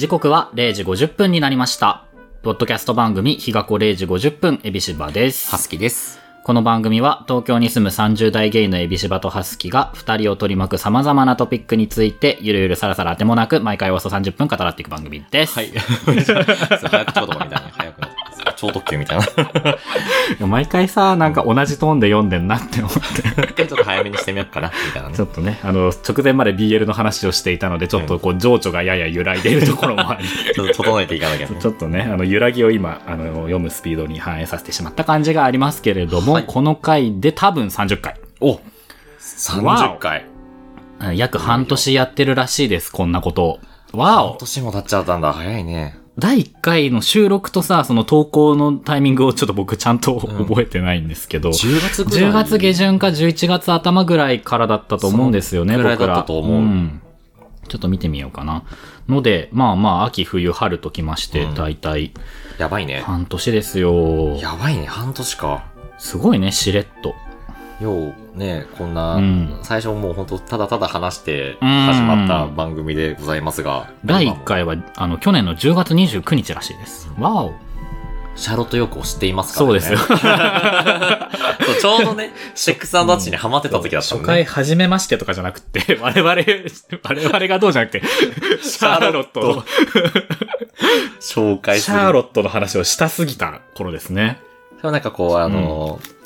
時刻は0時50分になりました。ポッドキャスト番組、日が子0時50分、エビシバです。ハスキです。この番組は東京に住む30代ゲイのエビシバとハスキが2人を取り巻く様々なトピックについてゆるゆるさらさらあてもなく毎回およそ30分語らっていく番組です。はい。早口言葉みたいな超特急みたいな。毎回さ、なんか同じトーンで読んでんなって思って。ちょっと早めにしてみようかな、みたいなねちょ。っとね、あの、直前まで BL の話をしていたので、ちょっとこう、情緒がやや揺らいでいるところもあり、ちょっと整えていかなきゃね。ちょっとね、あの、揺らぎを今、あの、読むスピードに反映させてしまった感じがありますけれども、はいこの回で多分30回。お !30 回。うん約半年やってるらしいです、こんなことを。わ半お年も経っちゃったんだ。早いね。第1回の収録とさ、その投稿のタイミングをちょっと僕ちゃんと覚えてないんですけど、10月ぐらい。10月下旬か11月頭ぐらいからだったと思うんですよね、僕ら。だったと思うんちょっと見てみようかな。ので、まあまあ、秋、冬、春ときまして、うん大体やばいね。半年ですよ。やばいね。半年か。すごいね、しれっと。よう、ね、こんな、うん最初もう本当ただただ話してうん始まった番組でございますが、第今も1回は、あの、去年の10月29日らしいです。わお。シャーロットヨークを知っていますからね。そうですよ。ちょうどね、シェックスアッチにハマってた時だったんね。回初めましてとかじゃなくて、我々、我々がどうじゃなくて、シャーロット、紹介する。シャーロットの話をしたすぎた頃ですね。それはなんかこう、あの、アッ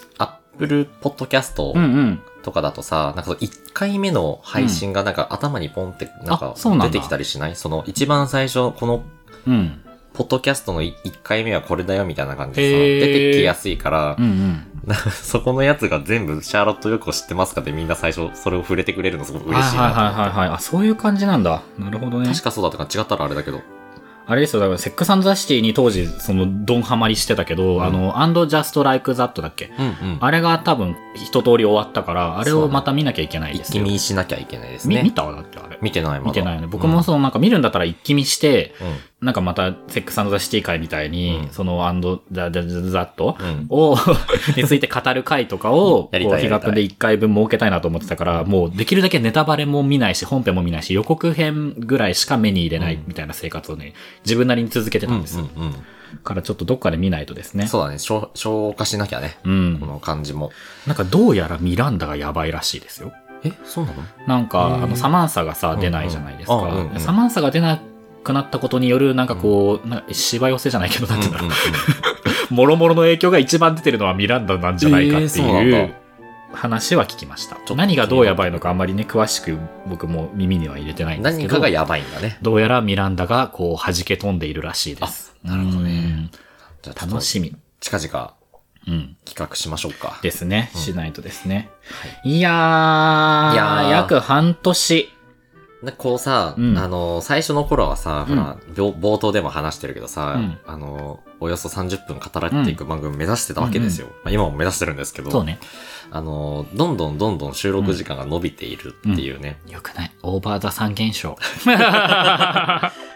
プルポッドキャストうんうん。とかだとさ、なんか1回目の配信がなんか頭にポンってなんか出てきたりしない？その一番最初、このうん。ポッドキャストの1回目はこれだよみたいな感じでさ、出てきやすいからう、んうん。な そこのやつが全部シャーロットよく知ってますかってみんな最初それを触れてくれるのすごく嬉しいなはいはいはいはい。あ、そういう感じなんだ。なるほどね。確かそうだったか違ったらあれだけど。あれですよ、だから、セックスザシティに当時、その、ドンハマりしてたけど、んあの、アンドジャストライクザットだっけ？うんうん。あれが多分、一通り終わったから、あれをまた見なきゃいけないですよ。一気見しなきゃいけないですみ見ね。た？だってあれ。見てないまだ。見てないよね。僕もその、なんか見るんだったら一気見して、うん。なんかまた、セックスザシティ会みたいに、うんその、アンドザザザザットうん。を、について語る回とかを、やりこう、たいで一回分設けたいなと思ってたから、もう、できるだけネタバレも見ないし、本編も見ないし、予告編ぐらいしか目に入れないみたいな生活をね、自分なりに続けてたんですよ。うんうんからちょっとどっかで見ないとですね。そうだね。消消化しなきゃね。うんこ。の感じも。なんかどうやらミランダがやばいらしいですよ。え、そうなのなんか、あの、サマンサがさ、うん出ないじゃないですか。サマンサが出なくなったことによる、なんかこう、なんか芝寄せじゃないけど、なんていうんだろう。もろもろの影響が一番出てるのはミランダなんじゃないかっていう話は聞きました。と何がどうやばいのかあんまりね、詳しく僕も耳には入れてないんですけど。何かがやばいんだね。どうやらミランダがこう弾け飛んでいるらしいです。あなるほどねじゃ。楽しみ。近々うん。企画しましょうか。ですね。うんしないとですね。いやー、いやー約半年。でこうさ、うんあの、最初の頃はさ、うんほら、びょ冒頭でも話してるけどさ、うんあの、およそ30分語らっていく番組目指してたわけですよ。まあ、今も目指してるんですけど、そうね。あの、どんどんどんどん収録時間が伸びているっていうね。よくない。オーバーザ三現象。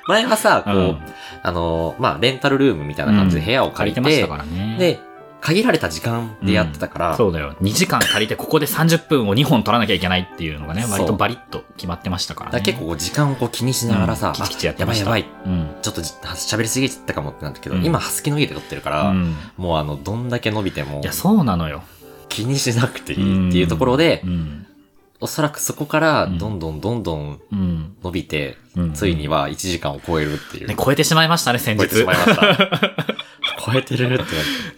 前はさ、こう、うんあの、まあ、レンタルルームみたいな感じで部屋を借りて、借りてましたからね。で、限られた時間でやってたから、そうだよ。2時間借りて、ここで30分を2本取らなきゃいけないっていうのがね、割とバリッと決まってましたからね。結構時間をこう気にしながらさ、うんキチキチやってあましたやばいやばい、うん。ちょっとじ喋りすぎちゃったかもってなったけど、うん今、ハスキの家で撮ってるから、うん。もうあの、どんだけ伸びてもいや、そうなのよ。気にしなくていいっていうところで、うん。おそらくそこからうんどんどんどんどんうん。伸びて、うんついには1時間を超えるっていう。ね、超えてしまいましたね、先日。超えてしまいました。超えてるってて。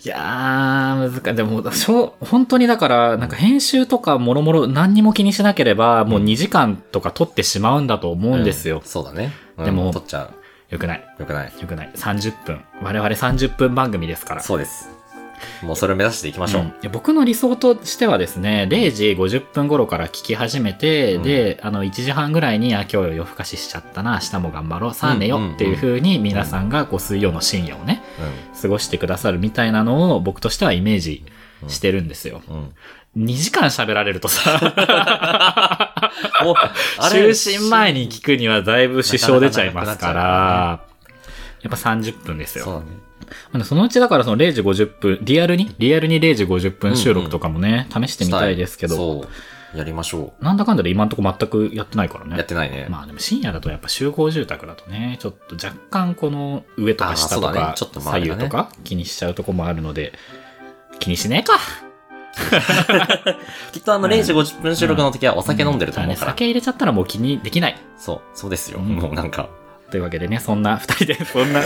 いやー、難しい。でも、しょう本当にだから、なんか編集とかもろもろ何にも気にしなければ、もう2時間とか撮ってしまうんだと思うんですよう。そうだね。うんでも撮っちゃよくない。う。よくない。よくない。30分。我々30分番組ですから。そうです。もうそれを目指していきましょう。うんいや僕の理想としてはですね、0時50分頃から聞き始めて、うんで、あの、1時半ぐらいに、あ、今日夜更かししちゃったな、明日も頑張ろう、さあ寝ようんうんうんっていう風に皆さんがこう水曜の深夜をね、過ごしてくださるみたいなのを僕としてはイメージしてるんですよ。うん。うん。2時間喋られるとさ、就寝前に聞くにはだいぶ支障出ちゃいますから、やっぱ30分ですよ。そうだね。まあそのうちだからその0時50分、リアルに、リアルに0時50分収録とかもね、試してみたいですけど、そう。やりましょなんだかんだで今んとこ全くやってないからう。ね。やってないね。まあでも深夜だとやっぱ集合住宅だとね、ちょっと若干この上とか下とかねちょっと左右とか気にしちゃうとこもあるので、気にしねえか。きっとあの0時50分収録の時はお酒飲んでると思うから。酒入れちゃったらもう気にできない。そう、そうですよ。うんもうなんか、というわけでね、そんな二人で、そんな、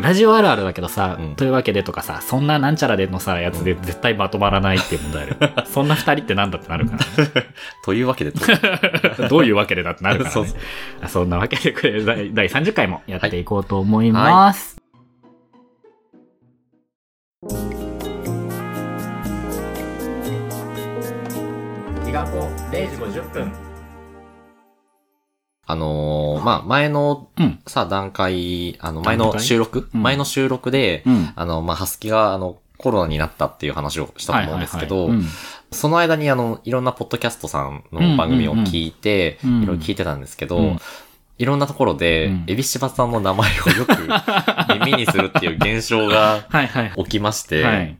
ラジオあるあるだけどさ、うんというわけでとかさ、そんななんちゃらでのさ、やつで絶対まとまらないっていう問題ある。そんな二人ってなんだってなるから、というわけで、ね、どういうわけでだってなるからね。そうそうあそんなわけで、これ第第30回もやっていこうと思います。日がこ0時50分。あのーまあ、前のうん。さ、段階、あの、前の収録、うん。前の収録で、うん。あの、まあ、ハスキが、あの、コロナになったっていう話をしたと思うんですけど、その間にあの、いろんなポッドキャストさんの番組を聞いて、いろいろ聞いてたんですけど、うん。いろんなところで、うん。エビシバさんの名前をよく耳にするっていう現象が。起きまして、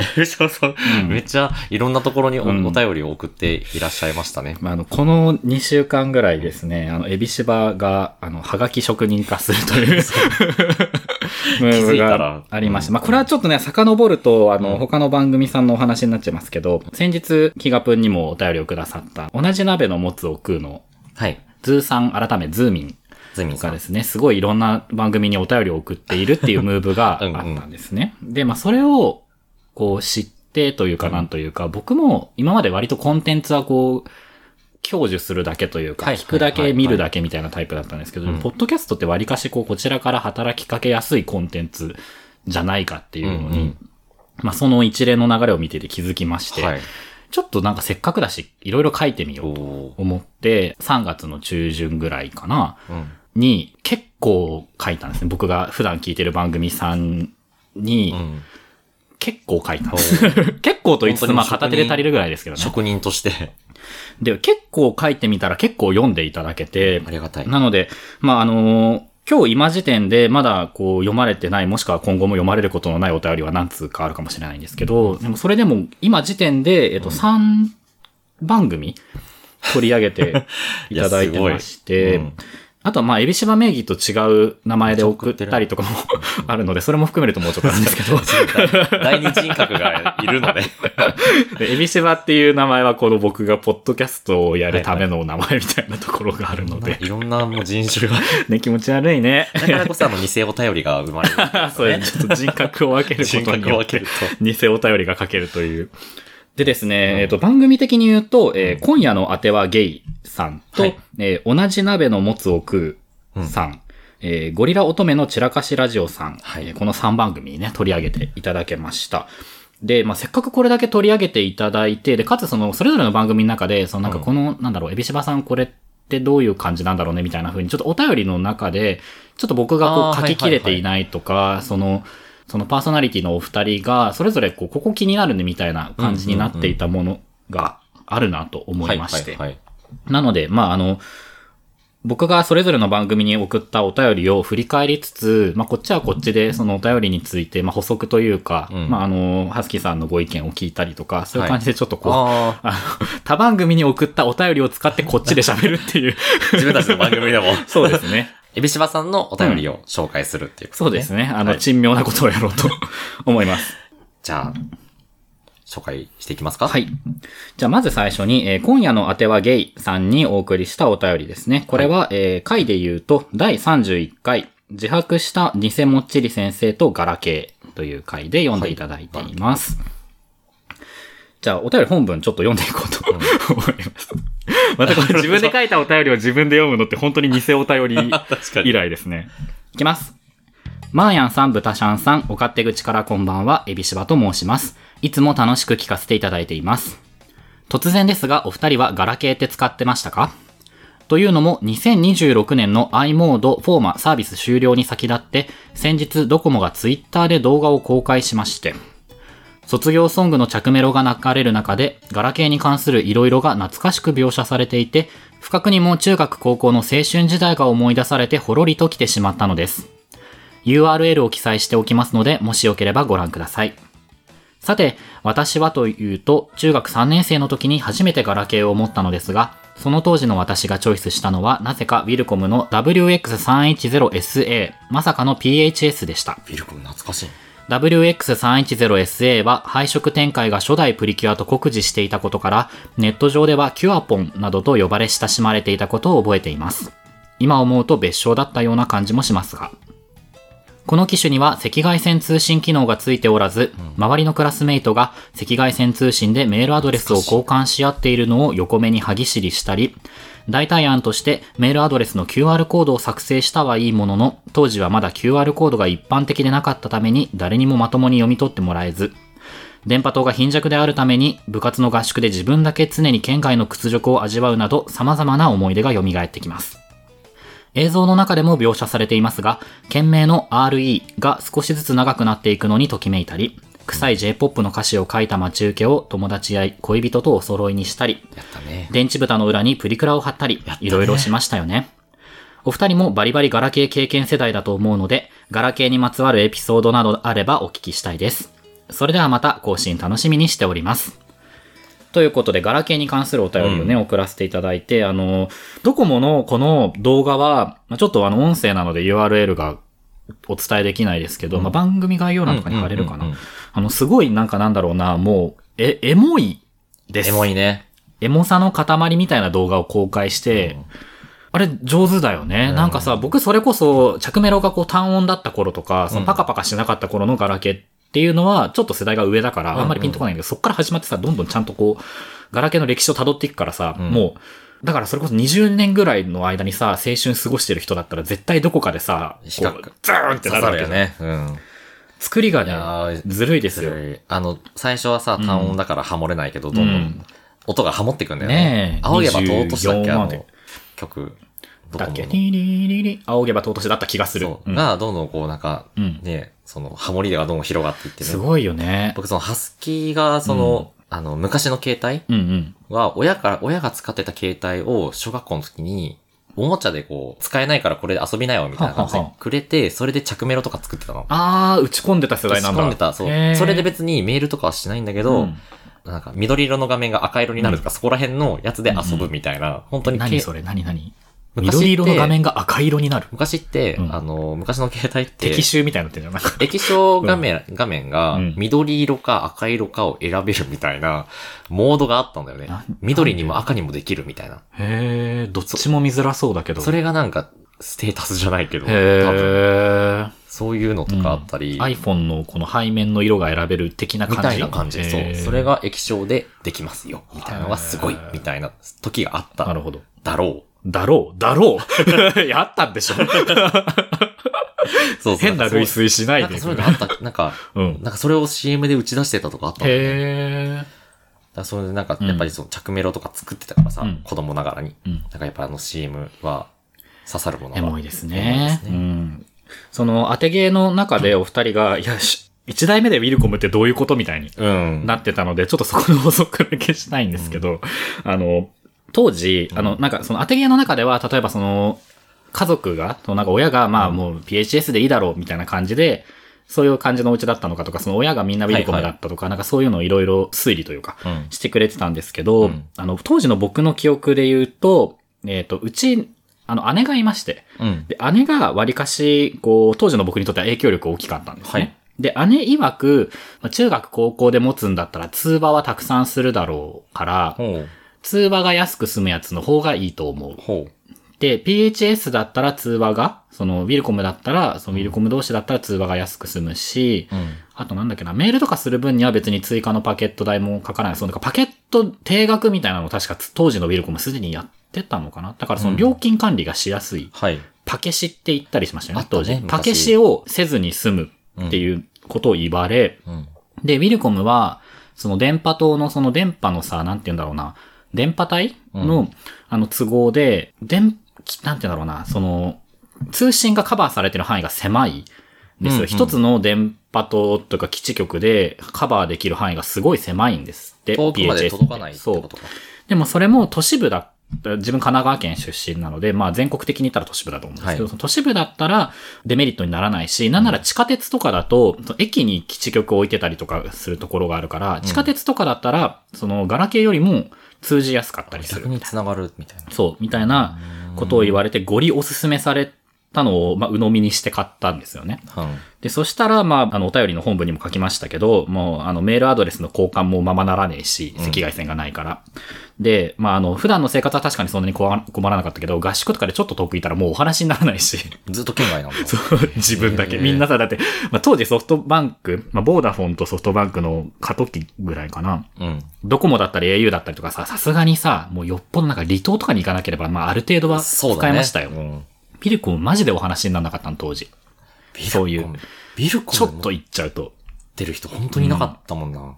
はい。エビシバさん、うんめっちゃいろんなところにお,、便りを送っていらっしゃいましたね。まあ、あの、この2週間ぐらいですね、あの、エビシバが、あの、はがき職人化するという、ムーブがありました。うんまあ、これはちょっとね、遡ると、あの、うん他の番組さんのお話になっちゃいますけど、先日、キガプンにもお便りをくださった、同じ鍋のもつを食うの、はい。ズーさん改めズーミンズミンさんがですね、すごいいろんな番組にお便りを送っているっていうムーブがあったんですね。で、まあ、それを、こう、知ってというかなんというか、僕も今まで割とコンテンツはこう、享受するだけというか、はい聞くだけ見るだけみたいなタイプだったんですけど、うんポッドキャストって割かしこう、こちらから働きかけやすいコンテンツじゃないかっていうのに、まあ、その一連の流れを見てて気づきまして、はい。ちょっとなんかせっかくだし、いろいろ書いてみようと思って、3月の中旬ぐらいかな、うん。に結構書いたんですね。僕が普段聞いてる番組さんにうん。結構書いた。結構と言いつつ、まあ片手で足りるぐらいですけどね。職人として、で、結構書いてみたら結構読んでいただけてあ、りがたい。なので、まああの今日今時点でまだこう読まれてない、もしくは今後も読まれることのないお便りは何通かあるかもしれないんですけど、でもそれでも今時点で、えっと、3番組取り上げていただいてまして、うんあとはまあ、エビシバ名義と違う名前で送ったりとかもあるので、それも含めるともうちょっとなんですけど、第二人格がいるの で。でエビシバっていう名前はこの僕がポッドキャストをやるための名前みたいなところがあるので、いろんなもう人種が。ね、気持ち悪いね。だからこそあの偽お便りが生まれるね。そうちょっと人格を分ける人ことによって格を分ける、と。偽お便りが書けるという。でですね、えっ、と、番組的に言うと、えー今夜のあてはゲイさんと、はい。えー同じ鍋のもつを食うさん、えーゴリラ乙女の散らかしラジオさん、はい。えーこの3番組にね、取り上げていただけました。で、まあ、せっかくこれだけ取り上げていただいて、で、かつその、それぞれの番組の中で、そのなんかこの、なんだろう、エビシバさんこれってどういう感じなんだろうね、みたいな風に、ちょっとお便りの中で、ちょっと僕がこう書ききれていないとか、その、そのパーソナリティのお二人が、それぞれこう、ここ気になるね、みたいな感じになっていたものがあるなと思いまして。はいはいはいなので、まあ、あの、僕がそれぞれの番組に送ったお便りを振り返りつつ、まあ、こっちはこっちでそのお便りについて、まあ、補足というか、うんまあ、あの、ハスキーさんのご意見を聞いたりとか、そういう感じでちょっとこう、ああ、あの、他番組に送ったお便りを使ってこっちで喋るっていう。自分たちの番組でも。そうですね。エビシバさんのお便りを紹介するっていうこと、そうですね。あの、はい珍妙なことをやろうと 思います。じゃあ、紹介していきますか？。はいい。じゃあまず最初に、えー今夜のあてはゲイさんにお送りしたお便りですね。これは、えー回で言うと、第31回、自白した偽もっちり先生とガラケーという回で読んでいただいています。じゃあ、お便り本文ちょっと読んでいこうと思います。またこれ自分で書いたお便りを自分で読むのって本当に偽お便り 以来ですね。いきます。マーヤンさん、ブタシャンさん、お勝手口からこんばんは、エビシバと申します。いつも楽しく聞かせていただいています。突然ですが、お二人はガラケーって使ってましたか？というのも、2026年の i モードフォーマサービス終了に先立って、先日ドコモがツイッターで動画を公開しまして、卒業ソングの着メロが流れる中で、ガラケーに関する色々が懐かしく描写されていて、不覚にも中学高校の青春時代が思い出されてほろりと来てしまったのです。URL を記載しておきますので、もしよければご覧ください。さて、私はというと、中学3年生の時に初めてガラケーを持ったのですが、その当時の私がチョイスしたのは、なぜかウィルコムの WX310SA、まさかの PHS でした。ビルコム懐かしい。WX310SA は配色展開が初代プリキュアと酷似していたことから、ネット上ではキュアポンなどと呼ばれ親しまれていたことを覚えています。今思うと別称だったような感じもしますが。この機種には赤外線通信機能がついておらず、周りのクラスメイトが赤外線通信でメールアドレスを交換し合っているのを横目に歯ぎしりしたり、代替案としてメールアドレスの QR コードを作成したはいいものの、当時はまだ QR コードが一般的でなかったために誰にもまともに読み取ってもらえず、電波塔が貧弱であるために部活の合宿で自分だけ常に県外の屈辱を味わうなど様々な思い出が蘇ってきます。映像の中でも描写されていますが、件名の RE が少しずつ長くなっていくのにときめいたり、臭い J-POP の歌詞を書いた待ち受けを友達や恋人とお揃いにしたり、やったね。電池蓋の裏にプリクラを貼ったり、いろいろしましたよね。お二人もバリバリガラケー経験世代だと思うので、ガラケーにまつわるエピソードなどあればお聞きしたいです。それではまた更新楽しみにしております。ということで、ガラケーに関するお便りをね、送らせていただいて、あの、ドコモのこの動画は、まあちょっとあの、音声なので URL がお伝えできないですけど、まあ番組概要欄とかに貼れるかな。うんうんうんうんあの、すごいなんかなんだろうな、もう、え、エモいです。エモいね。エモさの塊みたいな動画を公開して、あれ上手だよね。うんなんかさ、僕それこそ、着メロがこう単音だった頃とか、そのパカパカしなかった頃のガラケーっていうのは、ちょっと世代が上だから、うんあんまりピンとこないんだけど、そっから始まってさ、どんどんちゃんとこう、ガラケーの歴史を辿っていくからさ、うんもう、だからそれこそ20年ぐらいの間にさ、青春過ごしてる人だったら絶対どこかでさ、比較ズーンってなるわけよね。うん。作りがね、ーずるいですよ。あの、最初はさ、単音だからハモれないけど、どんどうんん音がハモってくんだよねね。え青毛羽と落としたっけ24あの、曲。どだっけ？リリリリ青毛羽尊しだった気がする。が、どんどんこうなんか、うんね、その、ハモリがどんどん広がっていってね。すごいよね。僕そのハスキーが、その、あの、昔の携帯うんうん。は、親から、親が使ってた携帯を小学校の時に、おもちゃでこう、使えないからこれで遊びなよみたいな感じではははくれて、それで着メロとか作ってたの。あー、打ち込んでた世代なんだ。込んでた、そうへー。それで別にメールとかはしないんだけど、うんなんか緑色の画面が赤色になるとか、そこら辺のやつで遊ぶみたいな、本当にけ何それ？何何？緑色の画面が赤色になる。昔って、うんあの、昔の携帯って、敵襲みたいになってんじゃん。な液晶画面、画面がうん緑色か赤色かを選べるみたいなモードがあったんだよねな。緑にも赤にもできるみたいな。へー、どっちも見づらそうだけど。それがなんかステータスじゃないけど、多分へー。そういうのとかあったり、iPhone のこの背面の色が選べる的なみ感じ？たいな感じ。そう。それが液晶でできますよ。みたいなのがすごいみたいな時があった。なるほど。だろだろう、だろう。やったんでしょ。う。そうそう。変な類推しないでなんか。そういうのあった。なんか、うん。なんかそれを CM で打ち出してたとかあったんだよね。へー。だそれでなんか、うんやっぱりそう、着メロとか作ってたからさ、うん子供ながらに。うんなんかやっぱあの CM は刺さるものがエモいですね。ですねうん。その当てゲーの中でお二人が、いや、し一代目でウィルコムってどういうことみたいにうん。なってたので、ちょっとそこの補足だけしたいんですけど、あの、当時、あの、なんかその当てゲーの中では、例えばその、家族が、そのなんか親が、まあもう PHS でいいだろうみたいな感じで、そういう感じのお家だったのかとか、その親がみんなウィルコムだったとか、なんかそういうのをいろいろ推理というか、うん。してくれてたんですけど、うんあの、当時の僕の記憶で言うと、えっ、と、うち、あの、姉がいまして、うん。で、姉が割かし、こう、当時の僕にとっては影響力大きかったんですね。はいで、姉曰く、まあ中学高校で持つんだったら通話はたくさんするだろうから。通話が安く済むやつの方がいいと思う。ほう。で、PHS だったら通話が、その、ウィルコムだったら、そのウィルコム同士だったら通話が安く済むし、うん。あとなんだっけな、メールとかする分には別に追加のパケット代もかからない。そう、なんかパケット定額みたいなのを確か当時のウィルコムすでにやってたのかなだからその料金管理がしやすい。はい。パケシって言ったりしましたよね、当時。昔パケシをせずに済むっていうことを言われ、うん。で、ウィルコムは、その電波塔のその電波のさ、なんて言うんだろうな、電波帯の、うあの都合で、電、なんて言うんだろうな、その、通信がカバーされてる範囲が狭いんですよ。うんうん一つの電波塔とか基地局でカバーできる範囲がすごい狭いんですって。遠くまで届かないってそうことか。でもそれも都市部だ自分神奈川県出身なので、まあ全国的に言ったら都市部だと思うんですけど、はい都市部だったらデメリットにならないし、なんなら地下鉄とかだと、駅に基地局を置いてたりとかするところがあるから、地下鉄とかだったら、そのガラケーよりも通じやすかったりする逆。に繋がるみたいな。そう、みたいなことを言われて、ゴリおすすめされたのを、まあ、鵜呑みにして買ったんですよね。うん。で、そしたら、まあ、あの、お便りの本文にも書きましたけど、もう、あの、メールアドレスの交換もままならねえし、赤外線がないから。で、まあ、あの、普段の生活は確かにそんなに困らなかったけど、合宿とかでちょっと遠くいたらもうお話にならないし、ずっと県外なんだ。そう自分だけ。みんなさ、だって、まあ、当時ソフトバンク、まあ、ボーダフォンとソフトバンクの過渡期ぐらいかな。うん。ドコモだったり au だったりとかさ、さすがにさ、もうよっぽどなんか離島とかに行かなければ、まあ、ある程度はそうだね。使えましたよ。うん。ピルコムマジでお話にならなかったの、当時。ビルコムそういう。ビルコムちょっと行っちゃうと。ってる人本当にいなかったもんな。だか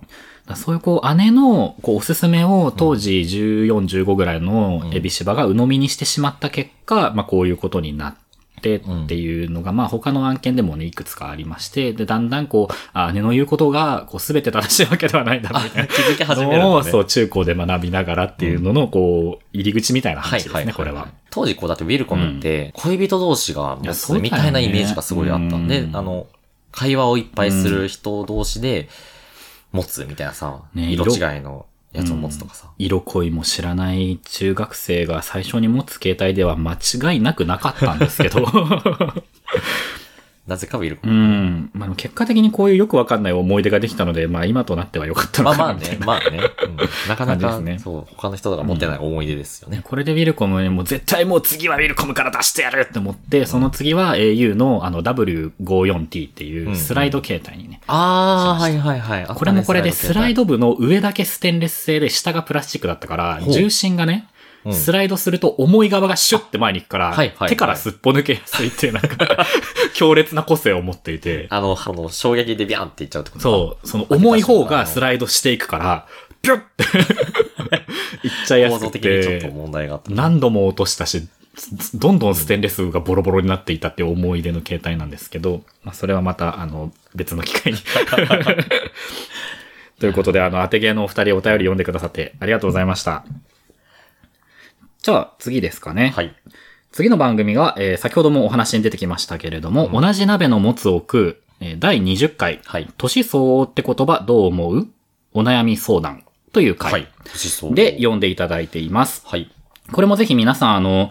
らそういうこう、姉のこうおすすめを当時14、15ぐらいのエビシバが鵜呑みにしてしまった結果、まあこういうことになってっていうのが、まあ他の案件でもね、いくつかありまして、で、だんだんこう、あ姉の言うことが、こう、すべて正しいわけではないんだみたいな。気づき始めるのね。そう、中高で学びながらっていうのの、こう、入り口みたいなはい話ですね、はいはい。これは。。当時こうだってウィルコムって恋人同士がそうみたいなイメージがすごいあったんで、うんあの、会話をいっぱいする人同士で持つみたいなさ、ね色違いのやつを持つとかさ。色恋も知らない中学生が最初に持つ携帯では間違いなくなかったんですけど。なぜかウィルコうム。ん。まあ、結果的にこういうよくわかんない思い出ができたので、まあ今となっては良かったのまあまあかなみたいな。、ねまあね。うん なかなか、ねそう、他の人が持ってない思い出ですよね。これでウィルコムにもう絶対もう次はウィルコムから出してやるって思って、その次は au のあの W54T っていうスライド携帯にね。ああ、はいはいはい。これもこれでスライドド部の上だけステンレス製で下がプラスチックだったから、重心がね、うんスライドすると重い側がシュッて前に行くから、はいはいはい手からすっぽ抜けやすいっていうなんか、強烈な個性を持っていて、あの、あの、衝撃でビャンっていっちゃうってことそう、その重い方がスライドしていくから、ピュッて いっちゃいや構すく造的にちょっとて、問題があった。何度も落としたし、どんどんステンレスがボロボロになっていたっていう思い出の携帯なんですけど、まあ、それはまた、あの、別の機会に。ということで、あの、当て芸のお二人お便り読んでくださってありがとうございました。じゃあ、次ですかね。はい。次の番組が、えー先ほどもお話に出てきましたけれども、同じ鍋のもつを食う、えー第20回、はい。年相応って言葉どう思う？お悩み相談という回、はい。年相応で読んでいただいています。はい。これもぜひ皆さん、あの、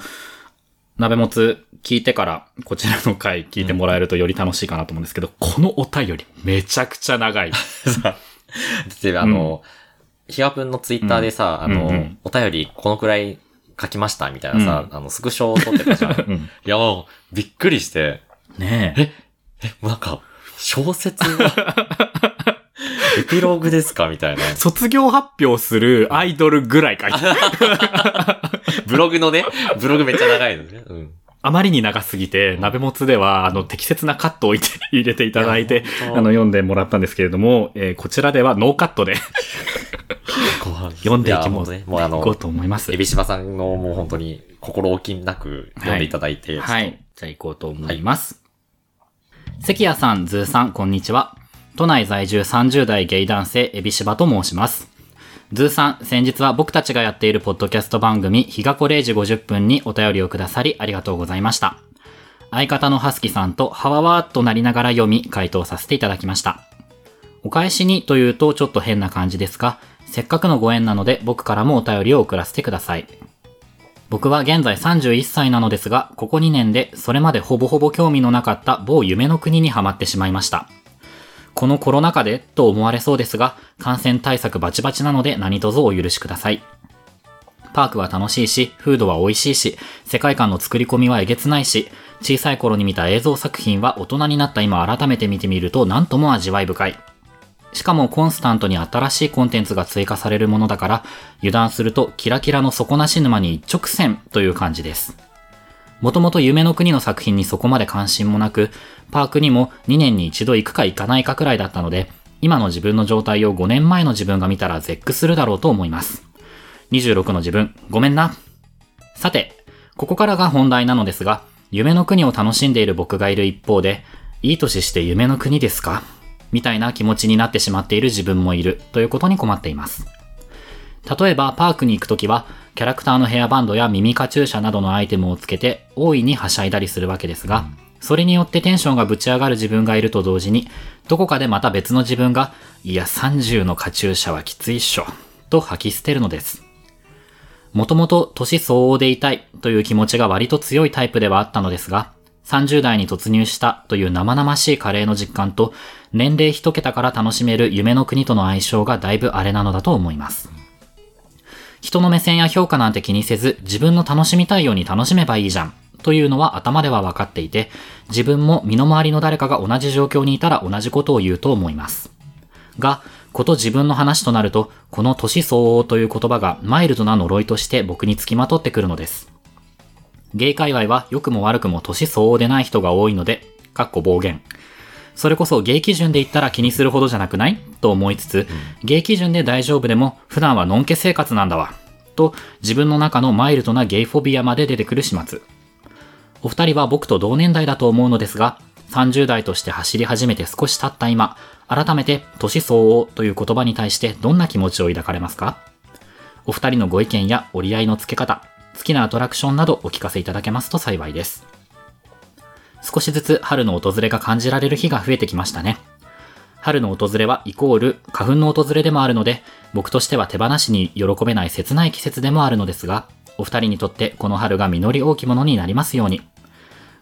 鍋もつ聞いてから、こちらの回聞いてもらえるとより楽しいかなと思うんですけど、このお便りめちゃくちゃ長い。で、あの、ヒガプンのツイッターでさ、あの、うんうんお便りこのくらい書きましたみたいなさ、あの、スクショを撮ってたじゃん。うんいや、もう、びっくりして、ねえ。もうなんか、小説がエピローグですかみたいな。卒業発表するアイドルぐらい書いて ブログのね、ブログめっちゃ長いのね。うん。あまりに長すぎて、鍋もつでは、あの、適切なカットを入れていただいてあの、読んでもらったんですけれども、えーこちらではノーカットで読んでいきももうね、もうあのいこうと思います。エビシバさんのもう本当に心置きなく読んでいただいて、はい。じゃあ行こうと思います。関谷さん、ズーさん、こんにちは。都内在住30代ゲイ男性、エビシバと申します。ズーさん、先日は僕たちがやっているポッドキャスト番組、日がこ0時50分にお便りをくださりありがとうございました。相方のハスキさんとハワワーっとなりながら読み、回答させていただきました。お返しにというとちょっと変な感じですが、せっかくのご縁なので僕からもお便りを送らせてください。僕は現在31歳なのですが、ここ2年でそれまでほぼほぼ興味のなかった某夢の国にハマってしまいました。このコロナ禍でと思われそうですが、感染対策バチバチなので何卒お許しください。パークは楽しいし、フードは美味しいし、世界観の作り込みはえげつないし、小さい頃に見た映像作品は大人になった今改めて見てみると何とも味わい深い。しかもコンスタントに新しいコンテンツが追加されるものだから、油断するとキラキラの底なし沼に一直線という感じです。もともと夢の国の作品にそこまで関心もなく、パークにも2年に一度行くか行かないかくらいだったので、今の自分の状態を5年前の自分が見たら絶句するだろうと思います。26の自分、ごめんな。さて、ここからが本題なのですが、夢の国を楽しんでいる僕がいる一方で、いい年して夢の国ですか？みたいな気持ちになってしまっている自分もいるということに困っています。例えば、パークに行くときは、キャラクターのヘアバンドや耳カチューシャなどのアイテムをつけて、大いにはしゃいだりするわけですが、それによってテンションがぶち上がる自分がいると同時に、どこかでまた別の自分が、いや、30のカチューシャはきついっしょ、と吐き捨てるのです。もともと年相応でいたいという気持ちが割と強いタイプではあったのですが、30代に突入したという生々しいカレーの実感と、年齢一桁から楽しめる夢の国との相性がだいぶあれなのだと思います。人の目線や評価なんて気にせず、自分の楽しみたいように楽しめばいいじゃん。というのは頭では分かっていて、自分も身の回りの誰かが同じ状況にいたら同じことを言うと思います。が、こと自分の話となると、この年相応という言葉がマイルドな呪いとして僕につきまとってくるのです。ゲイ界隈は良くも悪くも年相応でない人が多いので、かっこ暴言。それこそゲイ基準で言ったら気にするほどじゃなくないと思いつつ、ゲイ基準で大丈夫でも普段はのんけ生活なんだわ。と自分の中のマイルドなゲイフォビアまで出てくる始末。お二人は僕と同年代だと思うのですが、30代として走り始めて少し経った今、改めて年相応という言葉に対してどんな気持ちを抱かれますか？お二人のご意見や折り合いのつけ方、好きなアトラクションなどお聞かせいただけますと幸いです。少しずつ春の訪れが感じられる日が増えてきましたね。春の訪れはイコール花粉の訪れでもあるので、僕としては手放しに喜べない切ない季節でもあるのですが、お二人にとってこの春が実り大きものになりますように。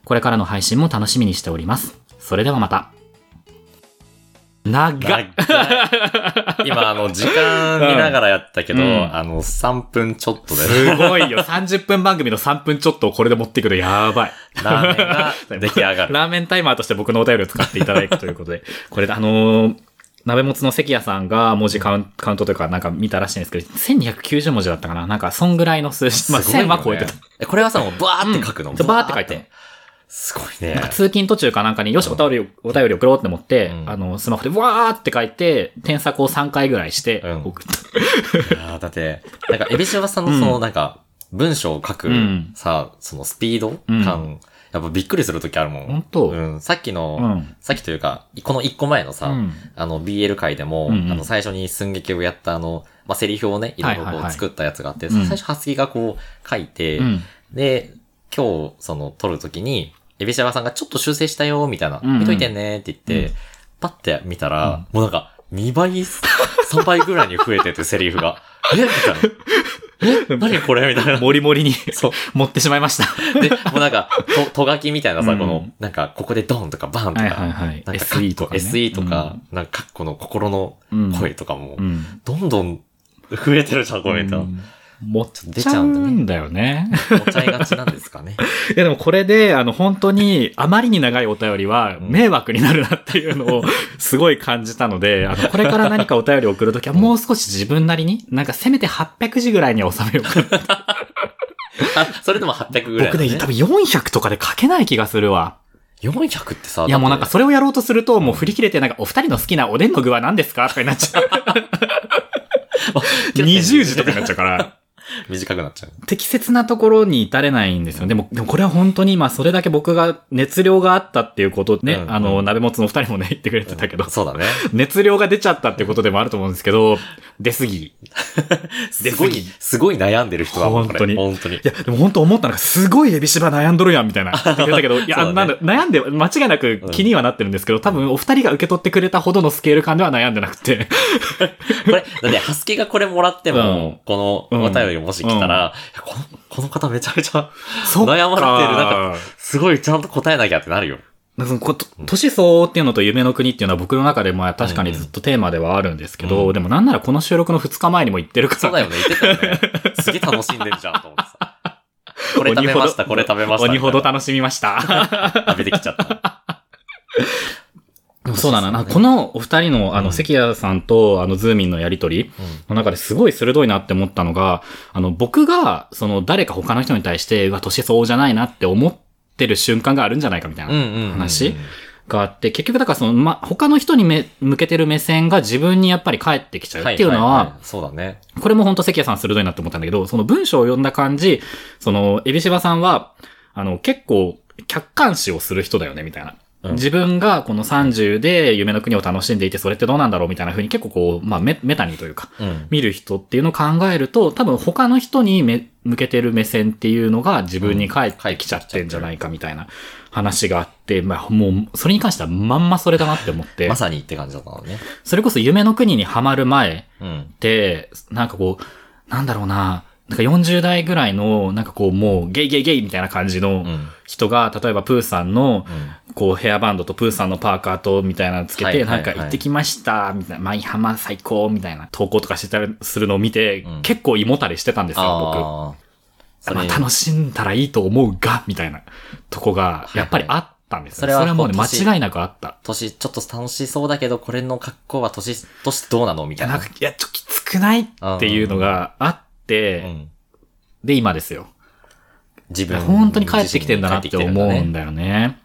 これからの配信も楽しみにしております。それではまた。長っ長い 今、あの、時間見ながらやったけど、うんあの、3分ちょっとで、すごいよ。30分番組の3分ちょっとをこれで持ってくるやばい。ラーメンが出来上がる。ラーメンタイマーとして僕のお便りを使っていただくということで。これであのー鍋もつの関谷さんが文字カウンカウントというかなんか見たらしいんですけど、1290文字だったかななんか、そんぐらいの数字。まあ、1000すごいよねは超えてた。えこれはさ、もうバーって書くの、うんバーって書いてすごいね。なんか。通勤途中かなんかに、よし、お便り、お便り送ろうって思って、うん。あの、スマホでわーって書いて、添削を3回ぐらいしてうん。送った。いやーだって、なんか、エビシバさんのその、なんか、文章を書くうん、さ、そのスピード感、やっぱびっくりするときあるもん。本当。うん。さっきの、うん。さっきというか、この一個前のさ、うん。あの、BL 回でも、うんうん。あの、最初に寸劇をやったあの、まあ、セリフをね、いろいろこう作ったやつがあって、うん。最初、ハスキがこう、書いて、うん。で、今日、その、撮るときに、エビシャバさんがちょっと修正したよ、みたいな、うんうん見といてね、って言って、うんパッて見たら、もうなんか、2倍、3倍ぐらいに増えてて、セリフが。え？みたいな。え？何これ？みたいな。もりもりにそう。持ってしまいました。で、もうなんか、と、とがきみたいなさ、うんこの、なんか、ここでドンとかバンとか、はいはいはいなんか SE とかね SE とか、なんか、カッコの心の声とかも、うん。どんどん増えてるじゃん、コメント。うん持っ出ちゃうんだよね。持ちゃいがちなんですかね。いやでもこれで、あの本当にあまりに長いお便りはうん迷惑になるなっていうのをすごい感じたので、あのこれから何かお便りを送るときはもう少し自分なりに、なんかせめて800字ぐらいには収めようかな。あ、それでも800ぐらい、僕ね、多分400とかで書けない気がするわ。400ってさ、いやもうなんかそれをやろうとするともう振り切れてなんかお二人の好きなおでんの具は何ですかとかになっちゃう。20字とかになっちゃうから。短くなっちゃう。適切なところに至れないんですよ。でも、でもこれは本当に、まあ、それだけ僕が熱量があったっていうことね、うんあの、うん鍋もつの二人もね、言ってくれてたけど、そうだね。熱量が出ちゃったってことでもあると思うんですけど、出過ぎ。すごい、すごい悩んでる人だもん、これ。本当に本当にい。や、でも本当思ったのが、すごいエビシバ悩んどるやん、みたいな。言ってたけど、いや、ねなんだ、悩んで、間違いなく気にはなってるんですけど、多分お二人が受け取ってくれたほどのスケール感では悩んでなくて。これ、だって、ハスキがこれもらっても、うんこのお便りもし来たら、いやこの、この方めちゃめちゃ悩まれてる。なんか、すごいちゃんと答えなきゃってなるよ。なんか年相応っていうのと夢の国っていうのは僕の中でまあ確かにずっとテーマではあるんですけど、うんでもなんならこの収録の2日前にも言ってるから。そうだよね、言ってたよね。すげえ楽しんでるじゃん、と思ってさ。これ食べました、これ食べました。鬼ほど楽しみました。な食べてきちゃった。そうだな。なんかこの、のお二人のあのうん関谷さんとあのズーミンのやりとりの中ですごい鋭いなって思ったのが、あの僕がその誰か他の人に対して、うわ、年相応じゃないなって思ってる瞬間があるんじゃないかみたいな。話があって、結局だからその、ま、他の人にめ向けてる目線が自分にやっぱり返ってきちゃうっていうのは、いいいそうだね。これも本当関谷さん鋭いなって思ったんだけど、その文章を読んだ感じ、その、エビシバさんは、あの、結構、客観視をする人だよね、みたいな。うん自分がこの30で夢の国を楽しんでいて、それってどうなんだろうみたいな風に結構こう、まあメメタにというか、うん。見る人っていうのを考えると、多分他の人にめ向けてる目線っていうのが自分に返ってきちゃってんじゃないかみたいな話があって、まあもう、それに関してはまんまそれだなって思ってま、さにって感じだったのね。それこそ夢の国にハマる前うん。って、なんかこう、なんだろうな、なんか40代ぐらいの、なんかこうもうゲイゲイゲイみたいな感じのうん。人が、例えばプーさんの、うん。こうヘアバンドとプーさんのパーカーとみたいなのつけて、なんか行ってきました、みたいな、舞浜最高、みたいな投稿とかしてたりするのを見て、うん結構胃もたれしてたんですよ、僕。まあれ、楽しんだらいいと思うが、みたいなとこが、やっぱりあったんですよ、それはもうね、間違いなくあった。年、ちょっと楽しそうだけど、これの格好は年としてどうなの？みたいな。いや、ちょっときつくない？っていうのがあって、うん。で、今ですよ。自分本当に帰ってきてんだなって思うんだ。だよね。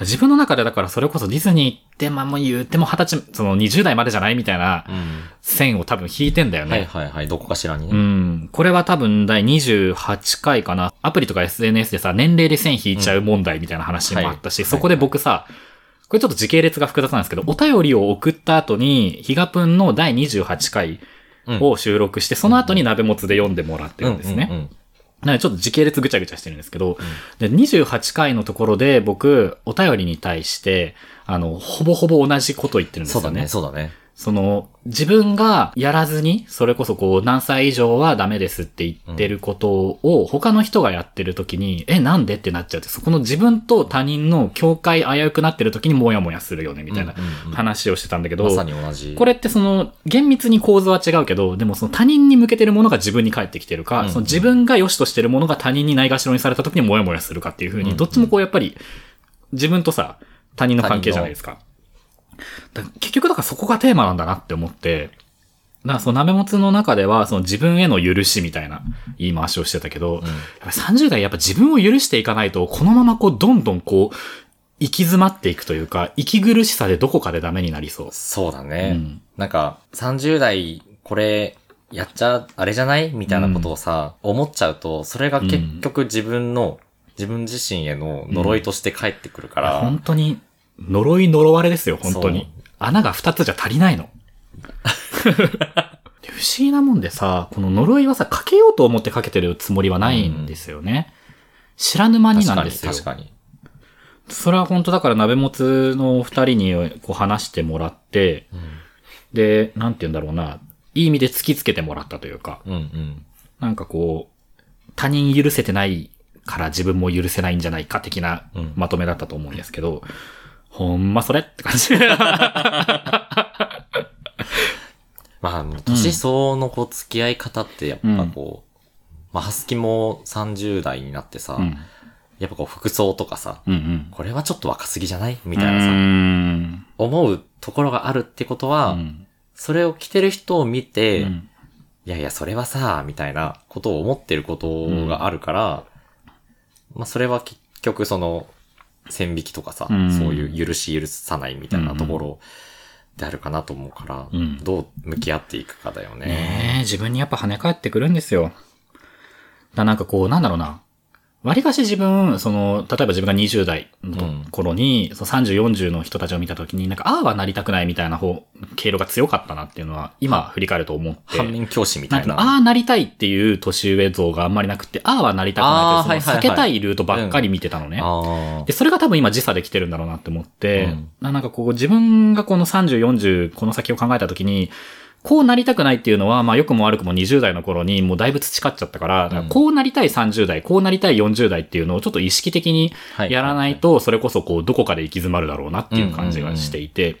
自分の中でだからそれこそディズニー行って、まあもう言っても二十歳、その20代までじゃないみたいなうん。線を多分引いてんだよね。はいはいはい。どこかしらにうね。ん。これは多分第28回かな。アプリとか SNS でさ、年齢で線引いちゃう問題みたいな話もあったし、うんはいそこで僕さ、これちょっと時系列が複雑なんですけど、お便りを送った後に、ヒガプンの第28回を収録して、その後に鍋もつで読んでもらってるんですね。うんうんうんなのでちょっと時系列ぐちゃぐちゃしてるんですけど、で、28回のところで僕、お便りに対して、あの、ほぼほぼ同じこと言ってるんですよね。そうだね、そうだね。その、自分がやらずに、それこそこう、何歳以上はダメですって言ってることを、他の人がやってる時に、え、なんでってなっちゃって、そこの自分と他人の境界危うくなってる時にモヤモヤするよね、みたいな話をしてたんだけど、まさに同じ。これってその、厳密に構図は違うけど、でもその他人に向けてるものが自分に返ってきてるか、その自分が良しとしてるものが他人にないがしろにされた時にモヤモヤするかっていう風に、うんうんどっちもこうやっぱり、自分とさ、他人の関係じゃないですか。だ結局だからそこがテーマなんだなって思って、だからその鍋もつの中では、その自分への許しみたいな言い回しをしてたけど、やっぱり30代やっぱ自分を許していかないと、このままこう、どんどんこう、行き詰まっていくというか、息苦しさでどこかでダメになりそう。そうだね。うんなんか、30代、これ、やっちゃ、あれじゃない？みたいなことをさ、思っちゃうと、それが結局自分の、自分自身への呪いとして返ってくるから、本当に、呪い呪われですよ、本当に。穴が2つじゃ足りないの。で不思議なもんでさ、この呪いはさ、かけようと思ってかけてるつもりはないんですよね。知らぬ間になんですよ。確かに。それは本当だから鍋もつの二人にこう話してもらって、で、なんて言うんだろうな、いい意味で突きつけてもらったというか、うんうん。なんかこう、他人許せてないから自分も許せないんじゃないか的なうんまとめだったと思うんですけど、ほんまそれって感じ。まあ、年相応のこう、付き合い方ってやっぱこう、まあ、ハスキも30代になってさ、うん。やっぱこう、服装とかさ、うんうん。これはちょっと若すぎじゃない？みみたいなさ、ん。思うところがあるってことは、うんそれを着てる人を見て、うんいやいや、それはさ、みたいなことを思ってることがあるから、まあ、それは結局その、線引きとかさ、うんそういう許し許さないみたいなところであるかなと思うから、うんどう向き合っていくかだよね。ねえ、自分にやっぱ跳ね返ってくるんですよ。だなんかこう、なんだろうな。割かし自分、その、例えば自分が20代の頃に、その30、40の人たちを見たときに、なんか、ああはなりたくないみたいな方、経路が強かったなっていうのは、今振り返ると思って。反面教師みたいな。ああなりたいっていう年上像があんまりなくて、ああはなりたくないっていう、その避けたいルートばっかり見てたのね。あで、それが多分今時差で来てるんだろうなって思って、うんななんかこう自分がこの30、40、この先を考えたときに、こうなりたくないっていうのは、まあ良くも悪くも20代の頃にもうだいぶ培っちゃったから、だからこうなりたい30代、こうなりたい40代っていうのをちょっと意識的にはい。やらないと、それこそこうどこかで行き詰まるだろうなっていう感じがしていて、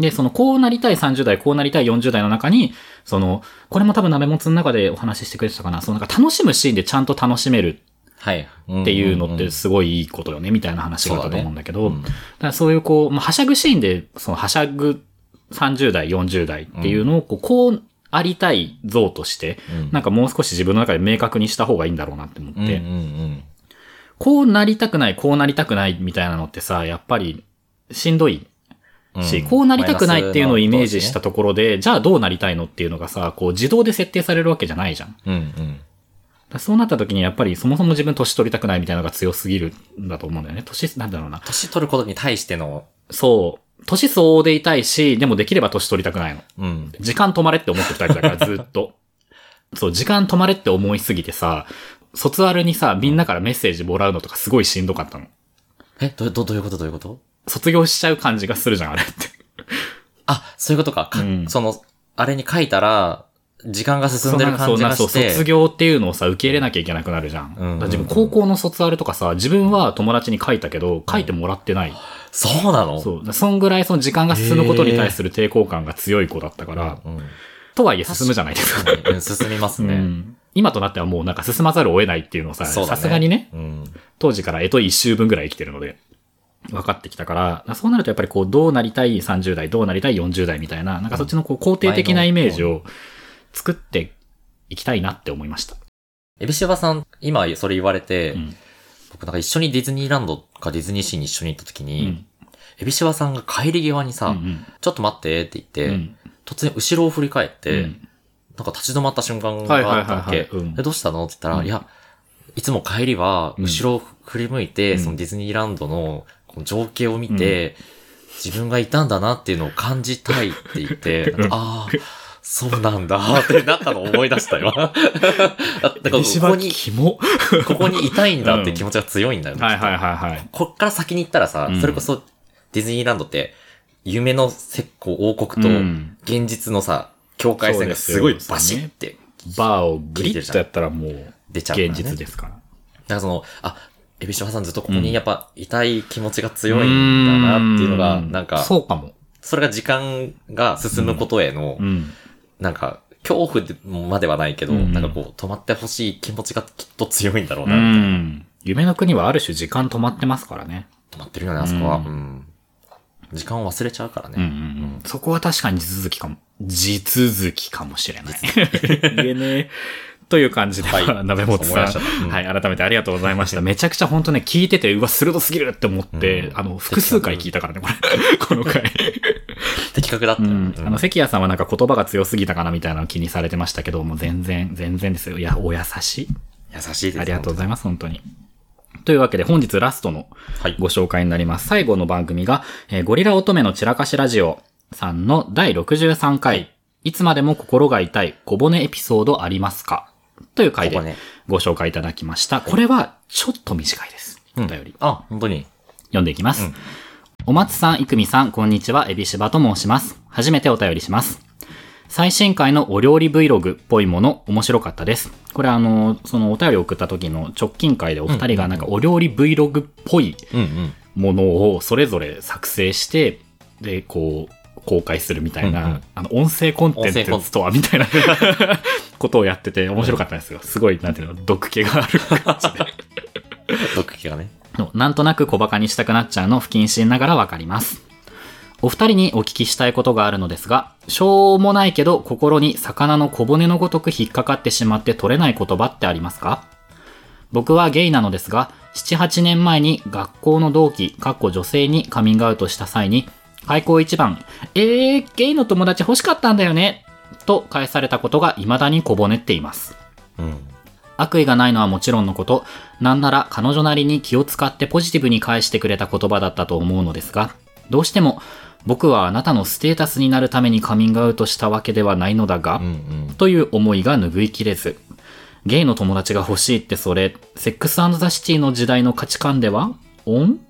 で、そのこうなりたい30代、こうなりたい40代の中に、その、これも多分鍋もつの中でお話ししてくれてたかな、そのなんか楽しむシーンでちゃんと楽しめるはい。っっていうのってすごいいいことよね、みたいな話があったと思うんだけど、うん。だからそういうこう、まあ、はしゃぐシーンで、そのはしゃぐ30代、40代っていうのを、こう、こうありたい像として、うんなんかもう少し自分の中で明確にした方がいいんだろうなって思って。こうなりたくない、こうなりたくないみたいなのってさ、やっぱりしんどいし、うんこうなりたくないっていうのをイメージしたところで、じゃあどうなりたいのっていうのがさ、こう自動で設定されるわけじゃないじゃん。うんうん。らそうなった時にやっぱりそもそも自分年取りたくないみたいなのが強すぎるんだと思うんだよね。年、なんだろうな。年取ることに対しての、そう。年相応でいたいし、でもできれば年取りたくないの。うん。時間止まれって思ってるタイプだから、ずっと。そう、時間止まれって思いすぎてさ、卒アルにさ、みんなからメッセージもらうのとかすごいしんどかったの。え、ど、ど、どういうこと？どういうこと？卒業しちゃう感じがするじゃん、あれって。あ、そういうことか。かうんその、あれに書いたら、時間が進んでる感じがそうして。そう卒業っていうのをさ、受け入れなきゃいけなくなるじゃん。うんう自分高校の卒アルとかさ、自分は友達に書いたけど、書いてもらってない。そうなの？そう。そんぐらいその時間が進むことに対する抵抗感が強い子だったから、うん。とはいえ進むじゃないですか。うん進みますね。うん今となってはもうなんか進まざるを得ないっていうのをさ、さすがにね、うん。当時から干支一周分ぐらい生きてるので、分かってきたから、そうなるとやっぱりこう、どうなりたい30代、どうなりたい40代みたいな、なんかそっちのこう、肯定的なイメージを作っていきたいなって思いました。エビシバさん、今それ言われて、うん僕なんか一緒にディズニーランドかディズニーシーに一緒に行った時うに、ん。エビシバさんが帰り際にさ、うんちょっと待ってって言って、うん。突然後ろを振り返って、うん。なんか立ち止まった瞬間があったわけ。どうしたのって言ったら、うん。いや、いつも帰りは、うん後ろを振り向いて、うん。そのディズニーランドのこの情景を見て、自分がいたんだなっていうのを感じたいって言って、う んああ、そうなんだってなったのを思い出したよ。だからここに。ここにいたいんだって気持ちが強いんだよね。はいはいはいはい。こっから先に行ったらさ、うんそれこそディズニーランドって、夢の石膏王国とうん現実のさ、境界線がすごいバシッてバーをグリッとやったらもう、出ちゃう。現実ですから。だからその、あ、エビシバさんずっとここにやっぱいたい気持ちが強いんだなっていうのが、んなんか、そうかも。それが時間が進むことへのう、ん。なんか、恐怖でまではないけど、うんなんかこう、止まってほしい気持ちがきっと強いんだろううな、みたいな。ん。夢の国はある種時間止まってますからね。止まってるよね、あそこは。ううんん。時間を忘れちゃうからね。うんうんうん。そこは確かに地続きかも。地続きかもしれない。言えねえ。という感じで、はい 鍋本さん、うんはい、改めてありがとうございました。めちゃくちゃ本当ね、聞いてて、うわ、鋭すぎるって思って、うんあの、複数回聞いたからね、これ。この回。的確だったよ。うん。うんあの、関谷さんはなんか言葉が強すぎたかなみたいなのを気にされてましたけど、もう全然、全然ですよ。いや、お優しい。優しいですありがとうございまます、本当に。というわけで、本日ラストの。ご紹介になります。最後の番組が、えーゴリラ乙女の散らかしラジオさんの第63回、いつまでも心が痛い小骨エピソードありますか？という回でご紹介いただきました。これはちょっと短いです。お便り。あ、本当に。読んでいきます。うんお松さん、いくみさん、こんにちは、エビシバと申します。初めてお便りします。最新回のお料理 Vlog っぽいもの、面白かったです。これあの、そのお便りを送った時の直近回でお二人がなんかお料理 Vlog っぽい。ものをそれぞれ作成して、で、こう、公開するみたいな、うんうんあの、音声コンテンツとはみたいなことをやってて面白かったんですよ。すごい、なんていうの、毒気がある感じで。毒気がね。のなんとなく小馬鹿にしたくなっちゃうの不謹慎ながらわかります。お二人にお聞きしたいことがあるのですが、しょうもないけど心に魚の小骨のごとく引っかかってしまって取れない言葉ってありますか？僕はゲイなのですが、7、8年前に学校の同期、かっこ女性にカミングアウトした際に、開口一番、えー、ゲイの友達欲しかったんだよね、と返されたことが未だに小骨っています。うん。悪意がないのはもちろんのこと、なんなら彼女なりに気を使ってポジティブに返してくれた言葉だったと思うのですが、どうしても僕はあなたのステータスになるためにカミングアウトしたわけではないのだが、うんうん。という思いが拭いきれず、ゲイの友達が欲しいってそれ、セックスザ・シティの時代の価値観では？オン？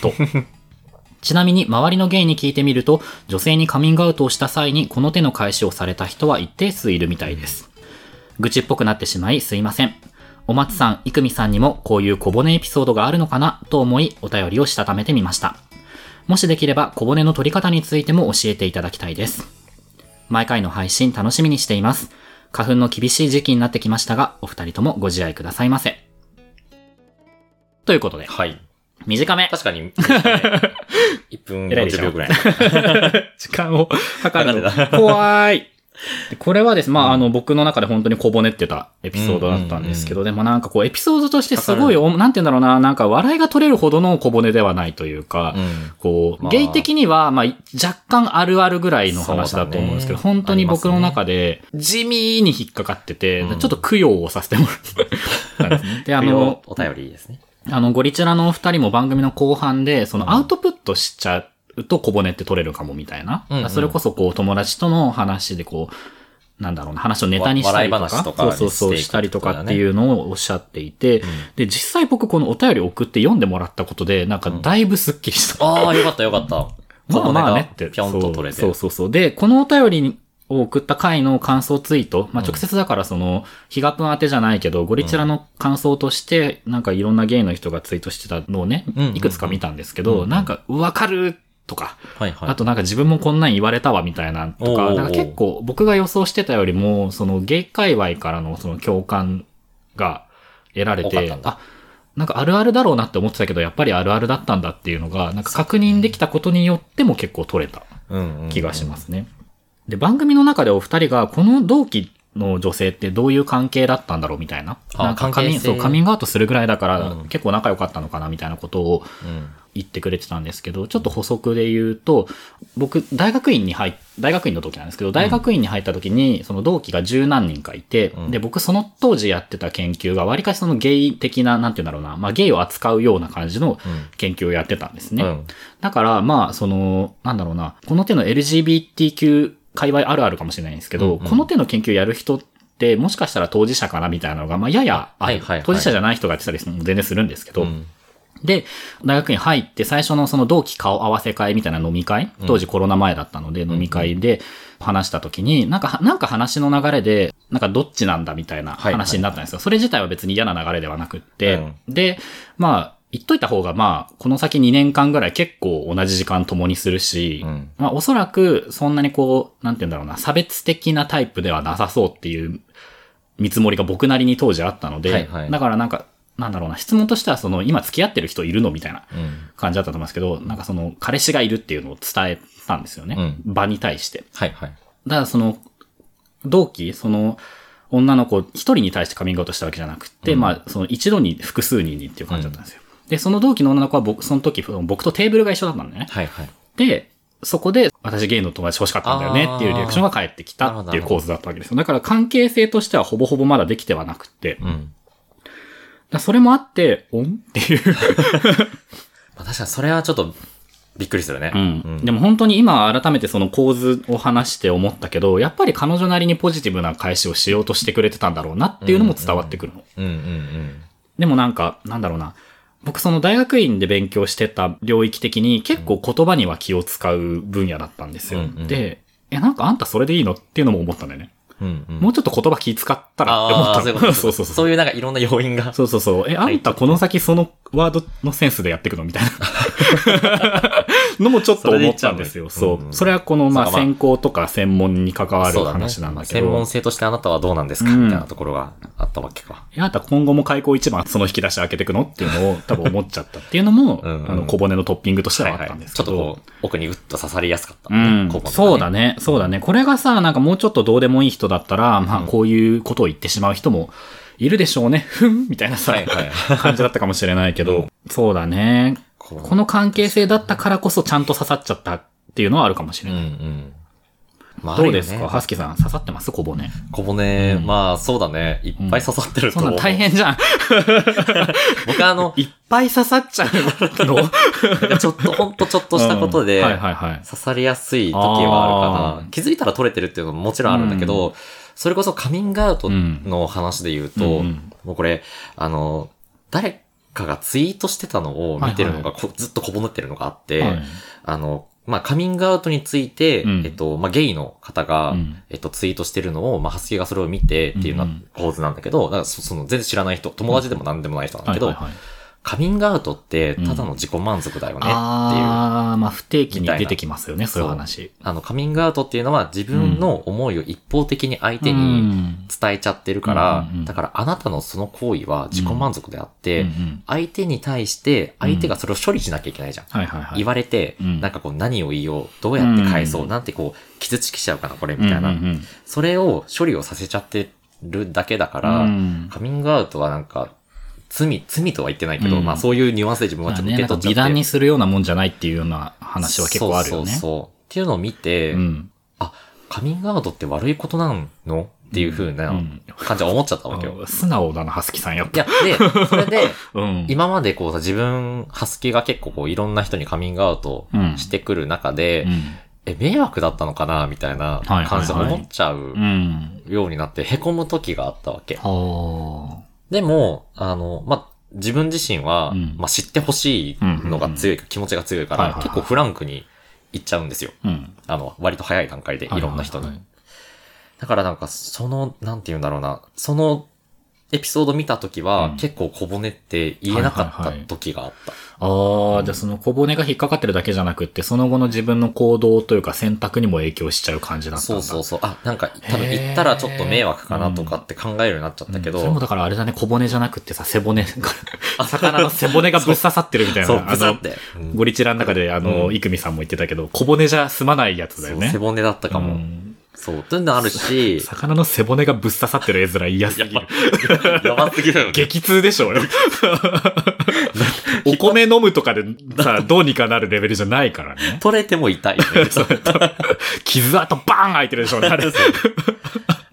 と。ちなみに周りのゲイに聞いてみると、女性にカミングアウトをした際にこの手の返しをされた人は一定数いるみたいです。愚痴っぽくなってしまいすいません。お松さん、いくみさんにもこういう小骨エピソードがあるのかなと思いお便りをしたためてみました。もしできれば小骨の取り方についても教えていただきたいです。毎回の配信楽しみにしています。花粉の厳しい時期になってきましたが、お二人ともご自愛くださいませ。ということで、はい。短め。確かに、1 分偉いでしょ40秒ぐらい。時間を測るの怖い。でこれはですね、まあ、あの、僕の中で本当に小骨ってたエピソードだったんですけど、でもなんかこう、エピソードとしてすごい、おなんて言うんだろうな、なんか笑いが取れるほどの小骨ではないというか、うん。こう、まあ。ゲイ的には、まあ、若干あるあるぐらいの話だと思うんですけど、ね。本当に僕の中で、地味に引っかかってて、ちょっと供養をさせてもらったんですね。で、あの、お便りですね。あの、ゴリチラのお二人も番組の後半で、そのアウトプットしちゃうと小骨って取れるかもみたいな。うんうんそれこそこう友達との話でこう、なんだろうな、話をネタにしたりとか、とかそうそうそう、にしたりとかっていうのをおっしゃっていて、で、実際僕このお便り送って読んでもらったことで、なんかだいぶスッキリした。ああ、よかったよかった。まあまあねって。ぴょんと取れて。そうそうそうそう。で、このお便りを送った回の感想ツイート、まあ直接だからその、ヒガプン宛てじゃないけど、ゴリチラの感想として、なんかいろんなゲイの人がツイートしてたのをねうんうんう、んいくつか見たんですけど、なんか、わかるとか、はいはい。あとなんか自分もこんなん言われたわみたいなとか、なんか結構僕が予想してたよりも、そのゲイ界隈からのその共感が得られてあ、なんかあるあるだろうなって思ってたけど、やっぱりあるあるだったんだっていうのが、なんか確認できたことによっても結構取れた気がしますね。で、番組の中でお二人が、この同期の女性ってどういう関係だったんだろうみたいな。あなんかそうカミングアウトするぐらいだから、うん結構仲良かったのかなみたいなことをうん。言ってくれてたんですけど、ちょっと補足で言うと、僕、大学院に入っ、大学院の時なんですけど、大学院に入った時に、その同期が十何人かいて、うんで、僕その当時やってた研究が、わりかしそのゲイ的な、なんて言うんだろうな、まあゲイを扱うような感じの研究をやってたんですね。うん。だから、まあ、その、なんだろうな、この手の LGBTQ 界隈あるあるかもしれないんですけど、うんうん。この手の研究やる人って、もしかしたら当事者かなみたいなのが、まあ、ややはいはいはい。当事者じゃない人がやってたり全然するんですけど、うん。で、大学に入って最初のその同期顔合わせ会みたいな飲み会、当時コロナ前だったので飲み会で話した時に、なんか、なんか話の流れで、なんかどっちなんだみたいな話になったんですよ。それ自体は別に嫌な流れではなくって、で、まあ、言っといた方が、まあ、この先2年間ぐらい結構同じ時間共にするし、うんまあ、おそらく、そんなにこう、なんて言うんだろうな、差別的なタイプではなさそうっていう見積もりが僕なりに当時あったので、はいはいだからなんか、なんだろうな、質問としてはその、今付き合ってる人いるのみたいなうん。感じだったと思いますけど、なんかその、彼氏がいるっていうのを伝えたんですよね。場に対して。はいはい。だからその、同期、その、女の子一人に対してカミングアウトしたわけじゃなくて、まあ、その一度に複数人にっていう感じだったんですよ。で、その同期の女の子は僕、その時、僕とテーブルが一緒だったんだよね。はいはい。で、そこで、私ゲイの友達欲しかったんだよねっていうリアクションが返ってきたっていう構図だったわけですよ。だから関係性としてはほぼほぼまだできてはなくて、うん。らそれもあって、おん？っていう。まあ確かにそれはちょっとびっくりするね。うん。でも本当に今改めてその構図を話して思ったけど、やっぱり彼女なりにポジティブな返しをしようとしてくれてたんだろうなっていうのも伝わってくるの。うんうんうん。でもなんか、なんだろうな。僕その大学院で勉強してた領域的に結構言葉には気を使う分野だったんですよ。うんうんで、え、なんかあんたそれでいいのっていうのも思ったんだよね。うんうん。もうちょっと言葉気使ったらって思った そうそうそうそう。そういうなんかいろんな要因が。そうそうそう。え、あんたこの先そのワードのセンスでやっていくの？みたいな。のもちょっと思ったんですよ。そう。それはこの、まあ、専攻とか専門に関わる。話なんだけど。専門性としてあなたはどうなんですか？うんみたいなところがあったわけか。えあんた今後も開口一番その引き出し開けていくのっていうのを 多分思っちゃったっていうのも、うんうんあの、小骨のトッピングとしてはあはいはい。ったんですけど。ちょっとこう、奥にグッと刺さりやすかったうね。んここ、そうだね、そうだね。これがさ、なんかもうちょっとどうでもいい人だったら、まあ、こういうことを言ってしまう人もいるでしょうね。ふんみたいなさ、はいはい 感じだったかもしれないけど、そうだね。この関係性だったからこそちゃんと刺さっちゃったっていうのはあるかもしれうんうない。ん。まあどうですか、あるよねハスキさん刺さってます？小骨。小骨、まあそうだね。いっぱい刺さってると思う。そんなん大変じゃん。僕あの、いっぱい刺さっちゃうの？ちょっと、ほんとちょっとしたことで、うんはいはいはい。刺さりやすい時はあるかあな。気づいたら取れてるっていうのももちろんあるんだけど、それこそカミングアウトの話で言うと、うんうんもうこれ、あの、誰かがツイートしてたのを見てるのが、こずっとこぼねってるのがあって、はい。あの、まあ、カミングアウトについて、うん。えっと、まあ、ゲイの方が、うん。えっと、ツイートしてるのを、まあ、ハスキーがそれを見てっていうよううんうなん。構図なんだけど、だからそその、全然知らない人、友達でも何でもない人なんだけど、はいはいはいカミングアウトってただの自己満足だよねっていう。ああ、まあ不定期に出てきますよね、そういう話。あの、カミングアウトっていうのは自分の思いを一方的に相手に伝えちゃってるから、うんうんうんだからあなたのその行為は自己満足であって、うんうん相手に対して相手がそれを処理しなきゃいけないじゃん。はいはいはい。言われて、うんなんかこう何を言おう、どうやって返そう、うんなんてこう傷つきちゃうかな、これみたいな。うんうんうんそれを処理をさせちゃってるだけだから、うんカミングアウトはなんか、罪、罪とは言ってないけど、うんまあそういうニュアンスで自分はちょっと受け取っちゃって。美談にするようなもんじゃないっていうような話は結構あるよね。そうそうそう。っていうのを見て、うん。あ、カミングアウトって悪いことなの？っていう風なうん感じは思っちゃったわけよ。あ素直だな、ハスキさんやっぱ。いや、で、それで、うん。今までこうさ、自分、ハスキーが結構こう、いろんな人にカミングアウトしてくる中で、うん。え、迷惑だったのかな？みたいな感じで思っちゃううん。ようになって、凹む時があったわけ。はでも、あの、まあ、自分自身は、うんまあ、知ってほしいのが強い、気持ちが強いから、はいはいはい結構フランクに言っちゃうんですよ。あ。うん。あの、割と早い段階で、いろんな人に。はいはいはいだからなんか、その、なんて言うんだろうな、そのエピソード見た時は、うん結構小骨って言えなかったはいはいはい時があった。ああ、じゃあその小骨が引っかかってるだけじゃなくって、その後の自分の行動というか選択にも影響しちゃう感じだったんだ。そうそうそう。あ、なんか、多分へー言ったらちょっと迷惑かなとかって考えるようになっちゃったけど、うんそれもだからあれだね、小骨じゃなくってさ、背骨が、魚の背骨がぶっ刺さってるみたいな。そう、あのブサっ、て。うんゴリチラの中で、あの、うんイクミさんも言ってたけど、小骨じゃ済まないやつだよね。背骨だったかも。うんそう、というのあるし、魚の背骨がぶっ刺さってる絵面嫌すぎる。やばすぎだよね。激痛でしょうよ。お米飲むとかでさ、どうにかなるレベルじゃないからね。取れても痛いよね。傷跡バーン開いてるでしょうね、あれ。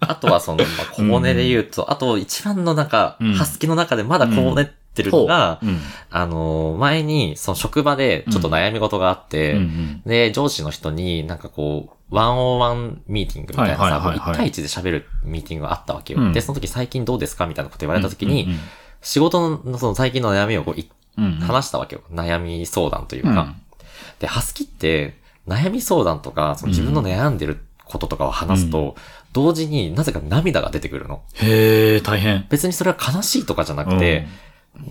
あとはその、まあ、小骨で言うと、あと一番の中、うんハスキの中でまだ小骨ってるのが、うん。あのー、前に、その職場でちょっと悩み事があって、うんうんで、上司の人になんかこう、ワンオンワンミーティングみたいなはいさ、はいはいはい1対1で喋るミーティングがあったわけよ。うんで、その時最近どうですかみたいなこと言われた時に、うん仕事のその最近の悩みをこう話したわけよ。悩み相談というか。うんで、ハスキって、悩み相談とか、その自分の悩んでることとかを話すと、同時になぜか涙が出てくるの。へえ、大変。別にそれは悲しいとかじゃなくて、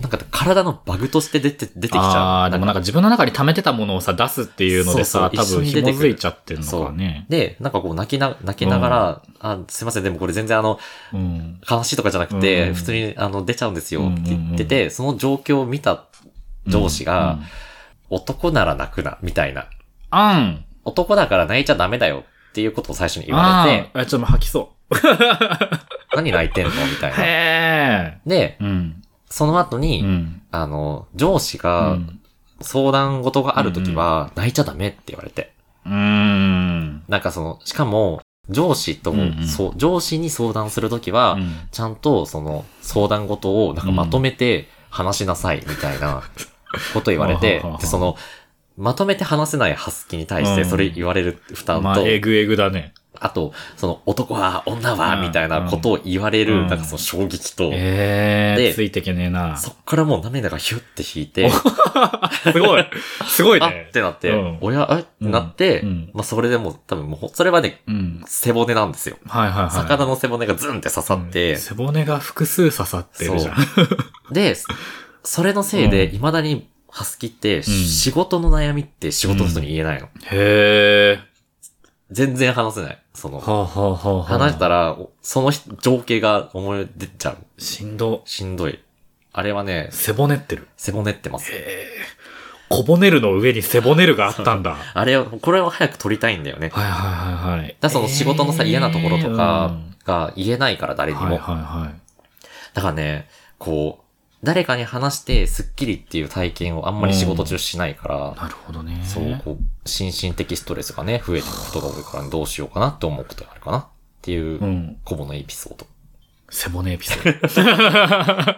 なんか体のバグとして出て、出てきちゃう。ああ、でもなんか自分の中に溜めてたものをさ、出すっていうのでさ、そうそう多分紐づいちゃってるのかね。で、なんかこう泣きな、泣きながら、あ、すいません、でもこれ全然あの、うん。悲しいとかじゃなくて、うん普通にあの、出ちゃうんですようんって言ってて、その状況を見た上司が、男なら泣くな、みたいな。あん。男だから泣いちゃダメだよっていうことを最初に言わあれて、あ、ちょっと吐きそ何泣いてんの？みたう。いな。へえ。で、うん。その後に、うん。あの、上司うがん。相談事があるときは、泣いちゃダメって言われて。うーん。なんかその、しかも、上司と、うんうんそう、上司に相談するときは、うんちゃんとその相談事をなんかまとめて話しなさいみたいなこと言われて で、その、まとめて話せないハスキに対してそれ言われる負担と、まあ、えぐえぐだね。あと、その男は女はうんみたいなことを言われる、うんなんかその衝撃と、ええでついてけねえな。そっからもう涙がヒュッて引いて、すごい。すごいあっね。てなって、うん親、え？ってなって、うんまあそれでもう多分もう、それはね、うん。背骨なんですよ。はいはいはい。魚の背骨がズンって刺さって、うん背骨が複数刺さってるじゃん。で、それのせいで、うん未だにハスキって、仕事の悩みって仕事の人に言えないの。へえ。全然話せない。その、はあ、はあはあはあ、話したら、おその人情景が思い出ちゃう。しんど。しんどい。あれはね、背骨ってる。背骨ってます。小骨るの上に背骨るがあったんだ。は いあれを、これを早く撮りたいんだよね。はいはいはい。だからその仕事のさ、えー嫌なところとかうんが言えないから誰にも。はいはいはい。だからね、こう、誰かに話してスッキリっていう体験をあんまり仕事中しないから、なるほどね。そう、こう、心身的ストレスがね、増えていくことが多いから、どうしようかなって思うことがあるかなっていうう、ん。コボのエピソード。背骨エピソード。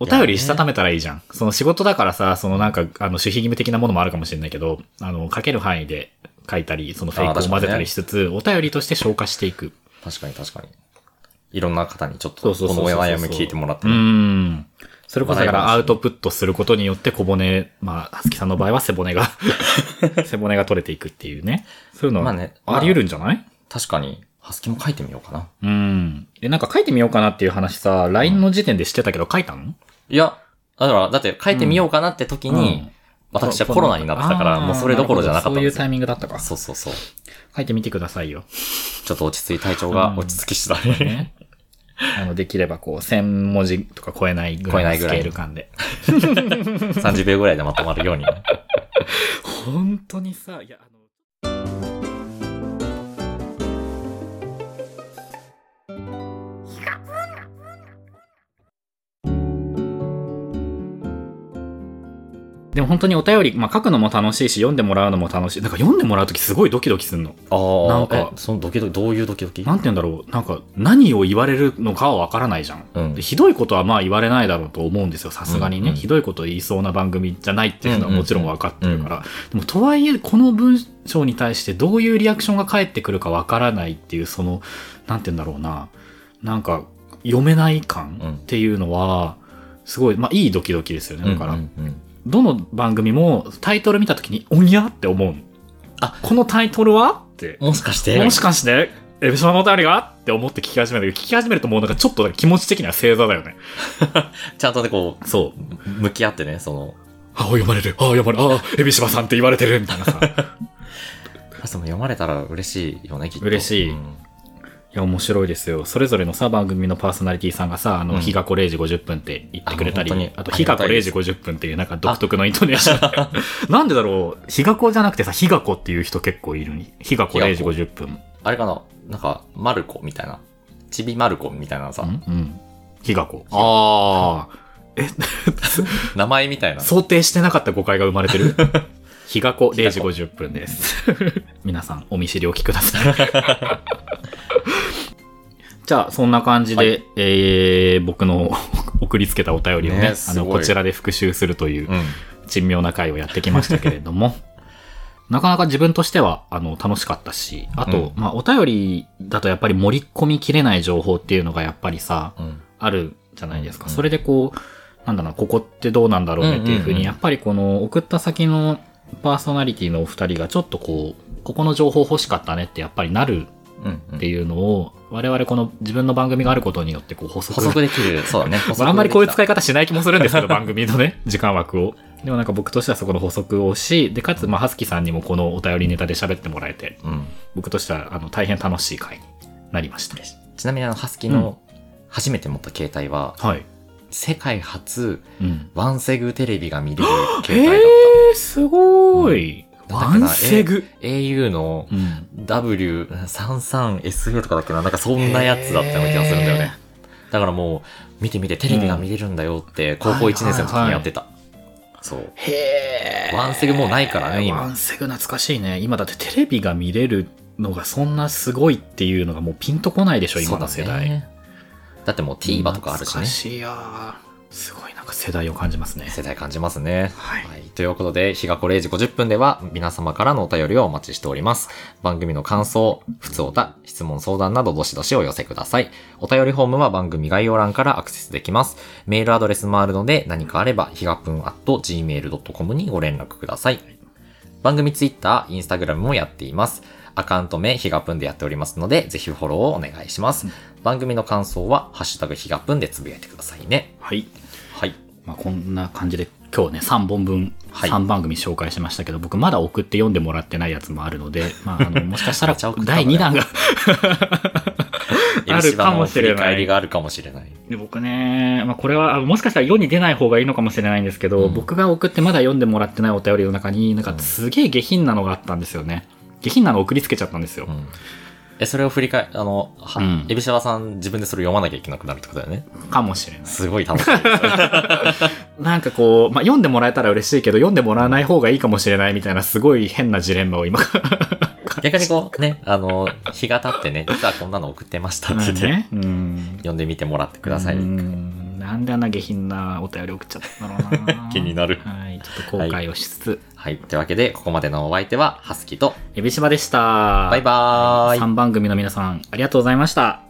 お便りしたためたらいいじゃん。その仕事だからさ、そのなんか、あの、守秘義務的なものもあるかもしれないけど、あの、書ける範囲で書いたり、そのフェイクを混ぜたりしつつ、お便りとして消化していく。確かに確かに。いろんな方にちょっと、このお悩み聞いてもらってうね。ん。それこそだからアウトプットすることによって小骨、まあ、はつきさんの場合は背骨が、背骨が取れていくっていうね。そういうのは、まあねあり得るんじゃない？確かに、ハスキも書いてみようかな。うん。え、なんか書いてみようかなっていう話さ、LINE の時点でしてたけど書いたの？いや、だから、だって書いてみようかなって時に、うん私はコロナになってたから、もうそれどころじゃなかった。そういうタイミングだったか。そうそうそう。書いてみてくださいよ。ちょっと落ち着い、体調が落ち着き次第。ね。あの、できればこう、1000文字とか超えないぐらいのスケール感で。30秒ぐらいでまとまるように。本当にさ、いや、でも本当にお便り、まあ、書くのも楽しいし、読んでもらうのも楽しい。なんか読んでもらうときすごいドキドキするの。ああ、なんかえそのドキドキ、どういうドキドキ？なんて言うんだろう。なんか、何を言われるのかはわからないじゃん。うんでひどいことはまあ言われないだろうと思うんですよ、さすがにね、うんうんひどいこと言いそうな番組じゃないっていうのはもちろん分かってるから。でも、とはいえ、この文章に対してどういうリアクションが返ってくるかわからないっていう、その、なんて言うんだろうな。なんか、読めない感っていうのは、すごい、まあいいドキドキですよね。だから、うんうんうんどの番組もタイトル見たときに、おにゃって思うの。あこのタイトルはって。もしかしてもしかして、エビシバのお便りがって思って聞き始める聞き始めるともうなんかちょっと気持ち的には正座だよね。ちゃんとね、こそう。う、向き合ってね、その、あ、読まれる。あ、読まれる。あ、エビシバさんって言われてるみたいなさ。いでも読まれたら嬉しいよね、きっと。嬉しいうんや、面白いですよ。それぞれのさ、番組のパーソナリティさんがさ、あの、うん日がこ0時50分って言ってくれたり、ああと、日がこ0時50分っていうなんか独特のイントネーション。なんでだろう、日がこじゃなくてさ、日がこっていう人結構いるに？日がこ0時50分。あれかな？なんか、マルコみたいな。ちびマルコみたいなさ、んうん。日がこ。ああ。え、名前みたいな。想定してなかった誤解が生まれてる？日がこ0時50分です。皆さん、お見知りおきください。じゃあ、そんな感じで、はいえー、僕の 送りつけたお便りをね、ねあの、こちらで復習するといううん。珍妙な回をやってきましたけれども、なかなか自分としては、あの、楽しかったし、あと、まあ、お便りだとやっぱり盛り込みきれない情報っていうのがやっぱりさ、うん。あるじゃないですか。うんそれでこう、なんだろうな、ここってどうなんだろうねっていうふうに、うんうんうんやっぱりこの送った先のパーソナリティのお二人がちょっとこう、ここの情報欲しかったねってやっぱりなるうん、うんっていうのを、我々この自分の番組があることによってこう補足補足できる。そうだね。まああんまりこういう使い。い方しない気もするんですけど、番組のね、時間枠を。でもなんか僕としてはそこの補足をし、で、かつ、まあ、はすきさんにもこのお便りネタで喋ってもらえて、うん。僕としては、あの、大変楽しい回になりました。ちなみにあの、ハスキの初めて持った携帯は、はい。世界初うん。ワンセグテレビが見れる携帯だっえー、すごい。うんワンセグ。た。au のうん。W33SU とかだっけななんかそんなやつだったような気がするんだよね。だからもう、見て見てテレビが見れるんだよって、高校1年生の時にやってた。そう。へーワンセグもうないからね今ワンセグ懐かしいね。今だってテレビが見れるのがそんなすごいっていうのがもうピンとこないでしょ、今の世代。だねだってもう TVer とかあるしね。懐かしいやすごいなんか世代を感じますね。世代感じますね。はいということで、日がこ0時50分では皆様からのお便りをお待ちしております。番組の感想、普通おた、質問相談などどしどしお寄せください。お便りフォームは番組概要欄からアクセスできます。メールアドレスもあるので何かあれば、ひがぷん at gmail.com にご連絡ください。番組ツイッター、インスタグラムもやっています。アカウント名、ひがぷんでやっておりますので、ぜひフォローをお願いします。番組の感想は、ハッシュタグひがぷんでつぶやいてくださいね。はい。はい。まあ、こんな感じで今日ね、3本分、はい3番組紹介しましたけど、僕まだ送って読んでもらってないやつもあるので、まあ、あの、もしかしたら第2弾が あるかもしれない。返りがあるかもしれない。で僕ね、まあ、これはあもしかしたら世に出ない方がいいのかもしれないんですけど、うん僕が送ってまだ読んでもらってないお便りの中に、なんかすげえ下品なのがあったんですよね。下品なの送りつけちゃったんですよ。うんえ、それを振り返、あの、はうんエビシバさん自分でそれ読まなきゃいけなくなるってことだよね。かもしれない。すごい楽しい。なんかこう、まあ、読んでもらえたら嬉しいけど、読んでもらわない方がいいかもしれないみたいな、すごい変なジレンマを今、逆にこう、ね、あの、日が経ってね、実はこんなの送ってましたって言って、ね。うん。読んでみてもらってください。うんなんであんな下品なお便り送っちゃったんだろうな 気になるはい。ちょっと後悔をしつつ、はい。というわけで、ここまでのお相手は、ハスキと、エビシバでした。バイバーイ。3番組の皆さん、ありがとうございました。